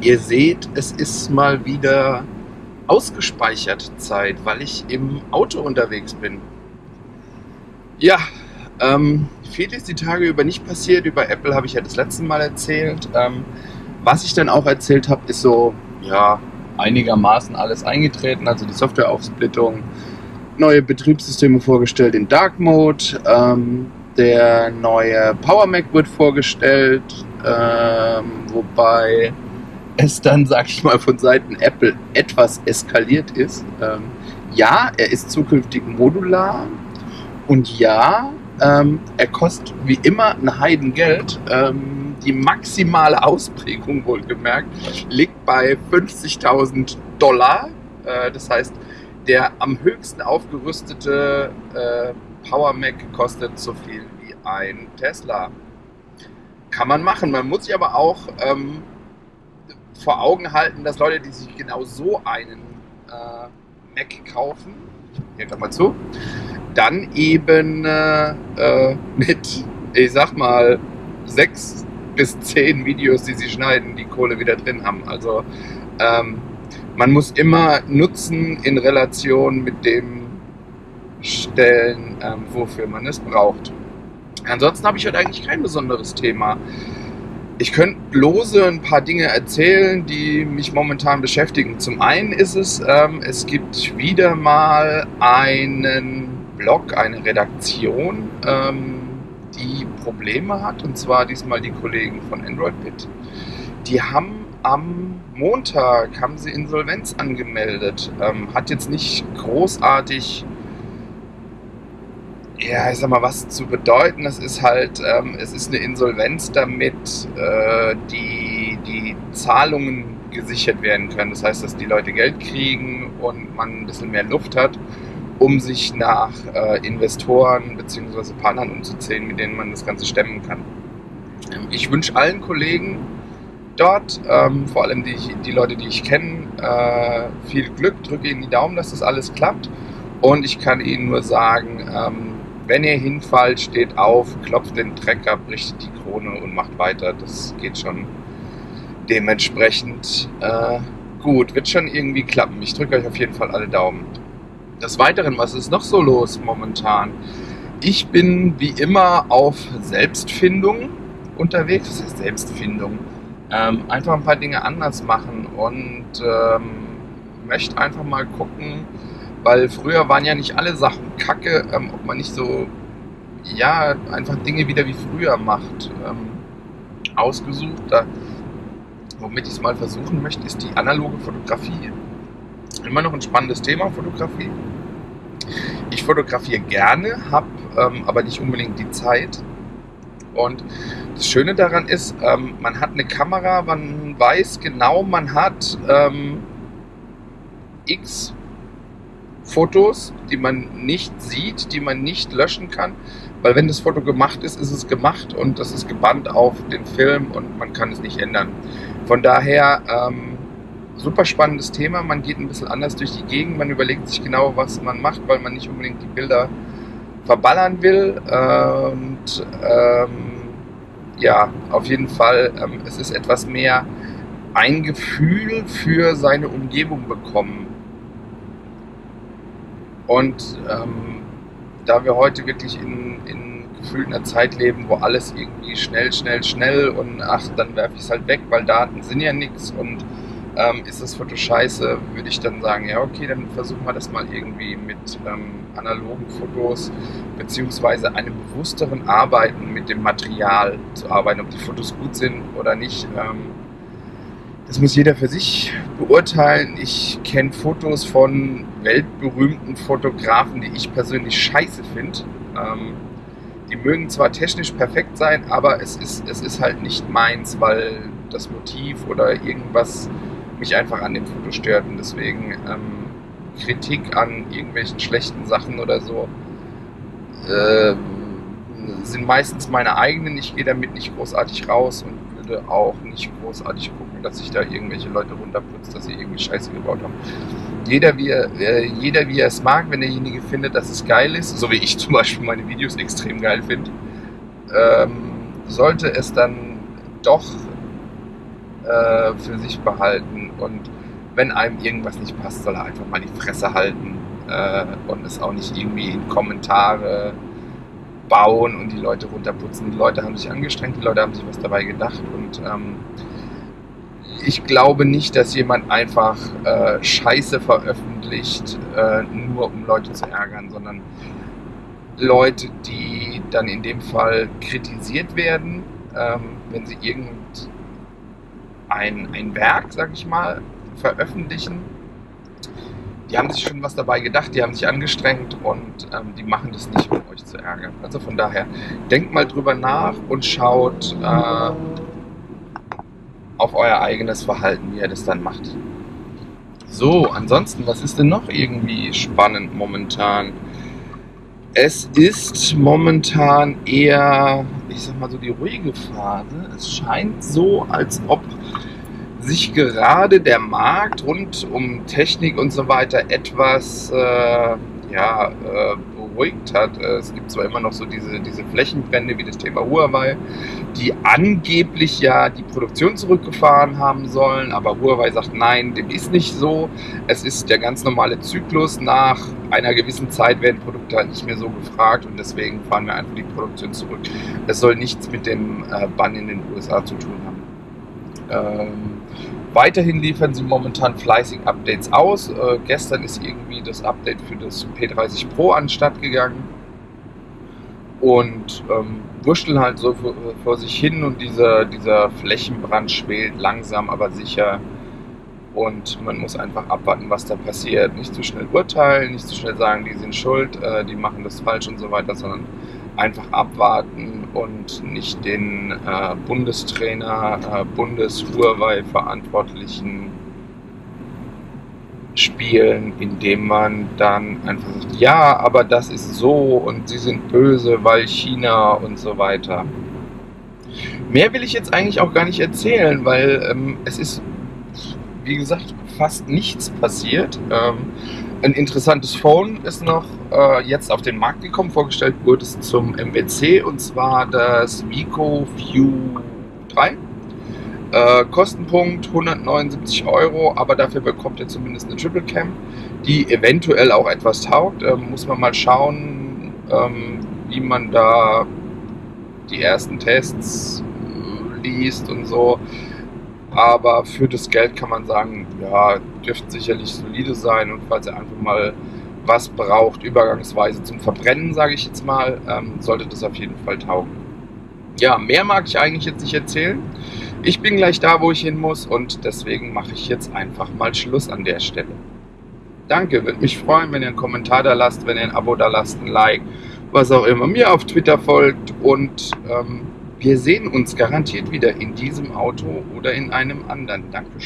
Ihr seht, es ist mal wieder ausgespeichert Zeit, weil ich im Auto unterwegs bin. Ja, ähm, viel ist die Tage über nicht passiert. Über Apple habe ich ja das letzte Mal erzählt. Ähm, was ich dann auch erzählt habe, ist so, ja, einigermaßen alles eingetreten. Also die Softwareaufsplittung, neue Betriebssysteme vorgestellt in Dark Mode. Ähm, der neue Power Mac wird vorgestellt, ähm, wobei es dann, sag ich mal, von Seiten Apple etwas eskaliert ist. Ähm, ja, er ist zukünftig modular und ja, ähm, er kostet wie immer ein Heidengeld. Ähm, die maximale Ausprägung, wohlgemerkt, liegt bei 50.000 Dollar. Äh, das heißt, der am höchsten aufgerüstete äh, Power Mac kostet so viel wie ein Tesla. Kann man machen. Man muss sich aber auch ähm, vor Augen halten, dass Leute, die sich genau so einen äh, Mac kaufen, hier gerade mal zu, dann eben äh, äh, mit, ich sag mal, sechs bis zehn Videos, die sie schneiden, die Kohle wieder drin haben. Also ähm, man muss immer Nutzen in Relation mit dem stellen, ähm, wofür man es braucht. Ansonsten habe ich heute eigentlich kein besonderes Thema. Ich könnte lose ein paar Dinge erzählen, die mich momentan beschäftigen. Zum einen ist es, ähm, es gibt wieder mal einen Blog, eine Redaktion, ähm, die Probleme hat, und zwar diesmal die Kollegen von AndroidBit. Die haben am Montag haben sie Insolvenz angemeldet. Ähm, hat jetzt nicht großartig ja, ich sag mal, was zu bedeuten. Das ist halt, ähm, es ist eine Insolvenz, damit äh, die, die Zahlungen gesichert werden können. Das heißt, dass die Leute Geld kriegen und man ein bisschen mehr Luft hat, um sich nach äh, Investoren bzw. Partnern umzuzählen, mit denen man das Ganze stemmen kann. Ähm, ich wünsche allen Kollegen dort, ähm, vor allem die, die Leute, die ich kenne, äh, viel Glück, drücke ihnen die Daumen, dass das alles klappt. Und ich kann Ihnen nur sagen, ähm, wenn ihr hinfallt, steht auf, klopft den Trecker, bricht die Krone und macht weiter. Das geht schon dementsprechend äh, gut. Wird schon irgendwie klappen. Ich drücke euch auf jeden Fall alle Daumen. Des Weiteren, was ist noch so los momentan? Ich bin wie immer auf Selbstfindung unterwegs. Was heißt Selbstfindung? Ähm, einfach ein paar Dinge anders machen und ähm, möchte einfach mal gucken, weil früher waren ja nicht alle Sachen kacke, ähm, ob man nicht so, ja, einfach Dinge wieder wie früher macht. Ähm, ausgesucht, da, womit ich es mal versuchen möchte, ist die analoge Fotografie. Immer noch ein spannendes Thema, Fotografie. Ich fotografiere gerne, habe ähm, aber nicht unbedingt die Zeit. Und das Schöne daran ist, ähm, man hat eine Kamera, man weiß genau, man hat ähm, x Fotos, die man nicht sieht, die man nicht löschen kann. Weil wenn das Foto gemacht ist, ist es gemacht und das ist gebannt auf den Film und man kann es nicht ändern. Von daher ähm, super spannendes Thema. Man geht ein bisschen anders durch die Gegend, man überlegt sich genau, was man macht, weil man nicht unbedingt die Bilder verballern will. Und ähm, ja, auf jeden Fall, ähm, es ist etwas mehr ein Gefühl für seine Umgebung bekommen und ähm, da wir heute wirklich in, in gefühlt einer Zeit leben, wo alles irgendwie schnell, schnell, schnell und ach, dann werfe ich es halt weg, weil Daten sind ja nichts und ähm, ist das Foto scheiße, würde ich dann sagen, ja okay, dann versuchen wir das mal irgendwie mit ähm, analogen Fotos beziehungsweise einem bewussteren Arbeiten mit dem Material zu arbeiten, ob die Fotos gut sind oder nicht. Ähm, das muss jeder für sich beurteilen. Ich kenne Fotos von weltberühmten Fotografen, die ich persönlich scheiße finde. Ähm, die mögen zwar technisch perfekt sein, aber es ist, es ist halt nicht meins, weil das Motiv oder irgendwas mich einfach an dem Foto stört. Und deswegen ähm, Kritik an irgendwelchen schlechten Sachen oder so äh, sind meistens meine eigenen. Ich gehe damit nicht großartig raus und würde auch nicht großartig gucken, dass sich da irgendwelche Leute runterputzt, dass sie irgendwie Scheiße gebaut haben. Jeder wie, er, äh, jeder, wie er es mag, wenn derjenige findet, dass es geil ist, so wie ich zum Beispiel meine Videos extrem geil finde, ähm, sollte es dann doch äh, für sich behalten und wenn einem irgendwas nicht passt, soll er einfach mal die Fresse halten äh, und es auch nicht irgendwie in Kommentare bauen und die Leute runterputzen. Die Leute haben sich angestrengt, die Leute haben sich was dabei gedacht und ähm, ich glaube nicht, dass jemand einfach äh, Scheiße veröffentlicht, äh, nur um Leute zu ärgern, sondern Leute, die dann in dem Fall kritisiert werden, ähm, wenn sie irgendein ein Werk, sag ich mal, veröffentlichen. Die haben sich schon was dabei gedacht, die haben sich angestrengt und ähm, die machen das nicht, um euch zu ärgern. Also von daher, denkt mal drüber nach und schaut äh, auf euer eigenes Verhalten, wie ihr das dann macht. So, ansonsten, was ist denn noch irgendwie spannend momentan? Es ist momentan eher, ich sag mal so, die ruhige Phase. Es scheint so, als ob sich gerade der Markt rund um Technik und so weiter etwas äh, ja, äh, beruhigt hat. Äh, es gibt zwar immer noch so diese, diese Flächenbrände wie das Thema Huawei, die angeblich ja die Produktion zurückgefahren haben sollen, aber Huawei sagt nein, dem ist nicht so. Es ist der ganz normale Zyklus. Nach einer gewissen Zeit werden Produkte halt nicht mehr so gefragt und deswegen fahren wir einfach die Produktion zurück. Es soll nichts mit dem äh, Bann in den USA zu tun haben. Ähm, Weiterhin liefern sie momentan fleißig Updates aus. Äh, gestern ist irgendwie das Update für das P30 Pro anstatt gegangen. Und ähm, wurschteln halt so vor, vor, sich hin und dieser, dieser Flächenbrand schwelt langsam, aber sicher. Und man muss einfach abwarten, was da passiert. Nicht zu schnell urteilen, nicht zu schnell sagen, die sind schuld, äh, die machen das falsch und so weiter, sondern einfach abwarten und nicht den äh, Bundestrainer, äh, Bundes-Huawei-Verantwortlichen spielen, indem man dann einfach sagt, ja, aber das ist so und sie sind böse, weil China und so weiter. Mehr will ich jetzt eigentlich auch gar nicht erzählen, weil ähm, es ist, wie gesagt, fast nichts passiert. Ähm, ein interessantes Phone ist noch äh, jetzt auf den Markt gekommen. Vorgestellt wurde es zum MWC und zwar das Vico View 3. Äh, Kostenpunkt 179 Euro, aber dafür bekommt ihr zumindest eine Triple Cam, die eventuell auch etwas taugt. Äh, muss man mal schauen, ähm, wie man da die ersten Tests äh, liest und so. Aber für das Geld kann man sagen, ja, dürfte sicherlich solide sein und falls ihr einfach mal was braucht, übergangsweise zum Verbrennen, sage ich jetzt mal, ähm, sollte das auf jeden Fall taugen. Ja, mehr mag ich eigentlich jetzt nicht erzählen. Ich bin gleich da, wo ich hin muss und deswegen mache ich jetzt einfach mal Schluss an der Stelle. Danke, würde mich freuen, wenn ihr einen Kommentar da lasst, wenn ihr ein Abo da lasst, ein Like, was auch immer, mir auf Twitter folgt und ähm, wir sehen uns garantiert wieder in diesem Auto oder in einem anderen. Dankeschön.